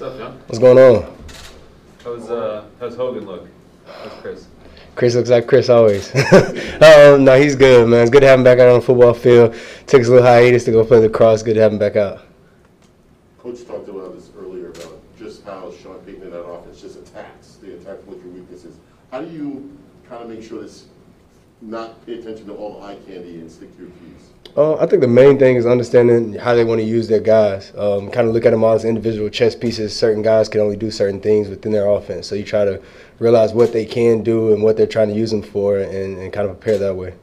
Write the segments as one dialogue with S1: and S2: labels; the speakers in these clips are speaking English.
S1: What's up, John?
S2: What's going on?
S1: How's uh how's Hogan look? How's Chris?
S2: Chris looks like Chris always. um, no, he's good, man. It's good to have him back out on the football field. Took us a little hiatus to go play the cross. Good to have him back out.
S3: Coach talked about this earlier about just how Sean Payton in that offense just attacks. They attack with your weaknesses. How do you kind of make sure this not pay attention to all the eye candy and stick to your?
S2: Uh, I think the main thing is understanding how they want to use their guys. Um, kind of look at them all as individual chess pieces. Certain guys can only do certain things within their offense. So you try to realize what they can do and what they're trying to use them for and, and kind of prepare that way.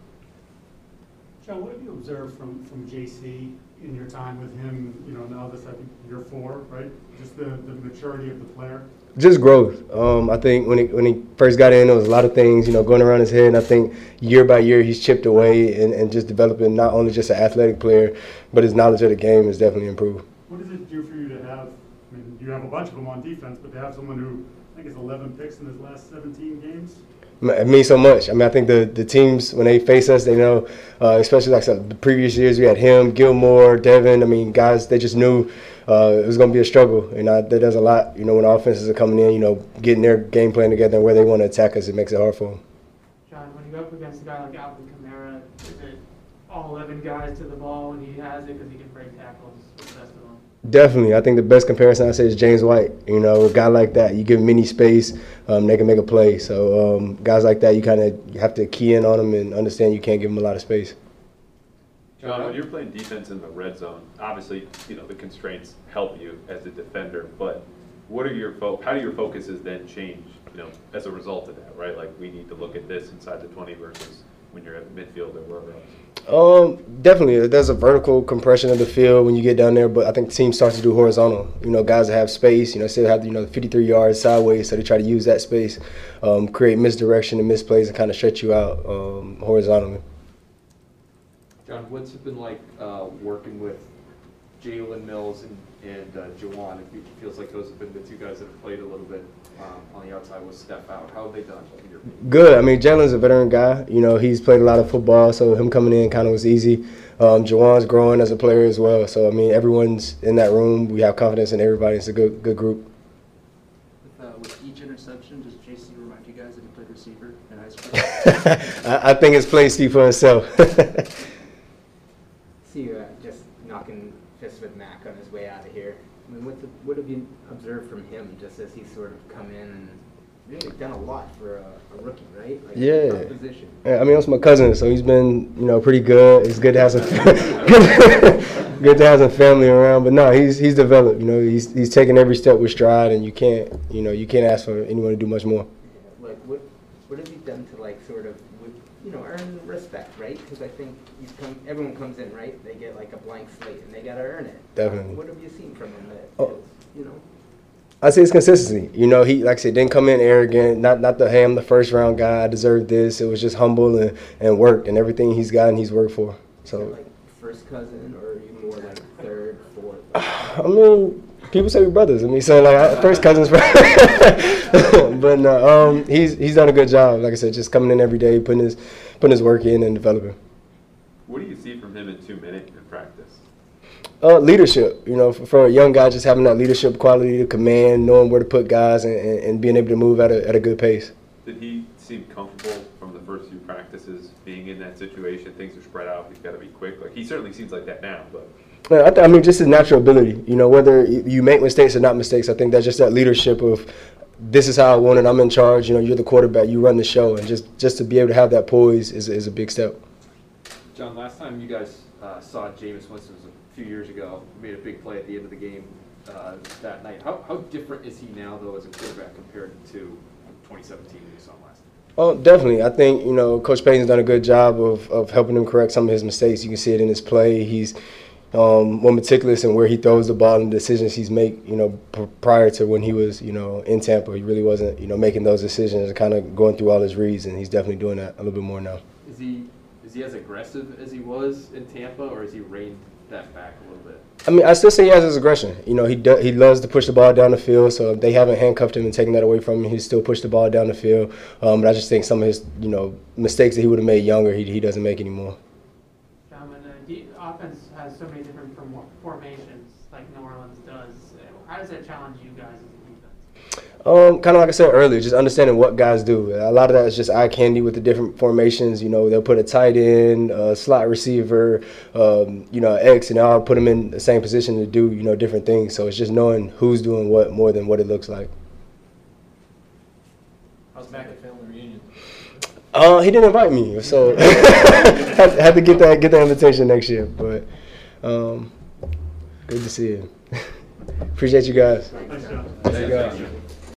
S4: John, what have you observed from, from JC in your time with him, you know, now this, I think, year four, right? Just the, the maturity of the player?
S2: Just growth. Um, I think when he when he first got in, there was a lot of things you know going around his head. And I think year by year he's chipped away and, and just developing not only just an athletic player, but his knowledge of the game has definitely improved.
S4: What does it do for you to have, I mean, you have a bunch of them on defense, but to have someone who, I think it's 11 picks in his last 17 games?
S2: It means so much. I mean, I think the, the teams when they face us, they know, uh, especially like the previous years, we had him, Gilmore, Devin. I mean, guys, they just knew uh, it was going to be a struggle, and I, that does a lot. You know, when offenses are coming in, you know, getting their game plan together and where they want to attack us, it makes it hard for them.
S5: John, when you go up against a guy like Alvin Kamara, is it all 11 guys to the ball when he has it because he can break tackles the best of them?
S2: Definitely, I think the best comparison I say is James White. You know, a guy like that, you give him any space, um, they can make a play. So um, guys like that, you kind of have to key in on them and understand you can't give them a lot of space.
S1: John, when you're playing defense in the red zone, obviously, you know, the constraints help you as a defender, but what are your fo- how do your focuses then change, you know, as a result of that, right? Like we need to look at this inside the 20 versus when you're at midfield or wherever else.
S2: Um, definitely, there's a vertical compression of the field when you get down there, but I think teams start to do horizontal. You know, guys that have space, you know, still have you know 53 yards sideways, so they try to use that space, um, create misdirection and misplays, and kind of stretch you out um, horizontally.
S6: John, what's it been like uh, working with Jalen Mills and, and uh, Joejuan? It feels like those have been the two guys that have played a little bit um, on the outside with Steph out. How have they done? in your opinion?
S2: Good. I mean, Jalen's a veteran guy. You know, he's played a lot of football, so him coming in kind of was easy. Um, Joejuan's growing as a player as well. So I mean, everyone's in that room. We have confidence in everybody. It's a good good group.
S7: With, uh, with each interception, does JC remind you guys that he played receiver in high school?
S2: I, I think it's playing speak for himself.
S8: see you fists with Mac on his way out of here. I mean, what, the, what have you observed from him just as he's sort of come in and really done a lot for a, a rookie, right? Like,
S2: Yeah.
S8: Position.
S2: Yeah, I mean, that's my cousin, so he's been, you know, pretty good. It's good to have some, good, good to have some family around. But no, he's he's developed. You know, he's he's taking every step with stride, and you can't, you know, you can't ask for anyone to do much more.
S8: What, have you done to like sort of, you know, earn respect, right? Because I think you come, everyone comes in, right? They get like a blank slate, and they got to earn it.
S2: Definitely.
S8: What have you seen from him that,
S2: Oh.
S8: you know?
S2: I say it's consistency. You know, he like I said didn't come in arrogant. Not not the hey I'm the first round guy. I deserve this. It was just humble and, and worked and everything he's gotten he's worked for. So
S8: like first cousin, or are you more like third, fourth?
S2: I mean, people say we're brothers. I mean, so like first cousins, but no, um, he's he's done a good job. Like I said, just coming in every day, putting his putting his work in and developing.
S1: What do you see from him in two minutes in practice?
S2: Uh, leadership, you know, for, for a young guy, just having that leadership quality to command, knowing where to put guys, and, and, and being able to move at a, at a good pace.
S1: Did he seem comfortable from the first few practices being in that situation? Things are spread out. He's got to be quick. Like he certainly seems like that now, but
S2: I, th- I mean, just his natural ability. You know, whether you make mistakes or not mistakes, I think that's just that leadership of this is how I want it. I'm in charge. You know, you're the quarterback. You run the show, and just just to be able to have that poise is is a big step.
S6: John, last time you guys uh, saw Jameis Winston was a few years ago. Made a big play at the end of the game uh, that night. How, how different is he now, though, as a quarterback compared to 2017 when you saw him last?
S2: Oh, definitely. I think you know Coach Payton's done a good job of of helping him correct some of his mistakes. You can see it in his play. He's um, more meticulous in where he throws the ball and the decisions he's make. You know, pr- prior to when he was you know in Tampa, he really wasn't you know making those decisions and kind of going through all his reads, and he's definitely doing that a little bit more now.
S6: Is he is he as aggressive as he was in Tampa, or has he reined that back a little bit?
S2: I mean, I still say he has his aggression. You know, he do, he loves to push the ball down the field. So if they haven't handcuffed him and taken that away from him, he still push the ball down the field. Um, but I just think some of his you know mistakes that he would have made younger, he he doesn't make anymore.
S5: John, when the de- offense has so many different from formations like New Orleans does, how does that challenge you guys as a defense?
S2: Um, kind of like I said earlier, just understanding what guys do. A lot of that is just eye candy with the different formations. You know, they'll put a tight end, a slot receiver, um, you know, X, and I'll put them in the same position to do, you know, different things. So it's just knowing who's doing what more than what it looks like.
S9: How's Mac at family reunion?
S2: Uh, he didn't invite me, so had, had to get that get that invitation next year. But um, good to see you. Appreciate you guys.
S4: Thanks, John.
S2: Thank you.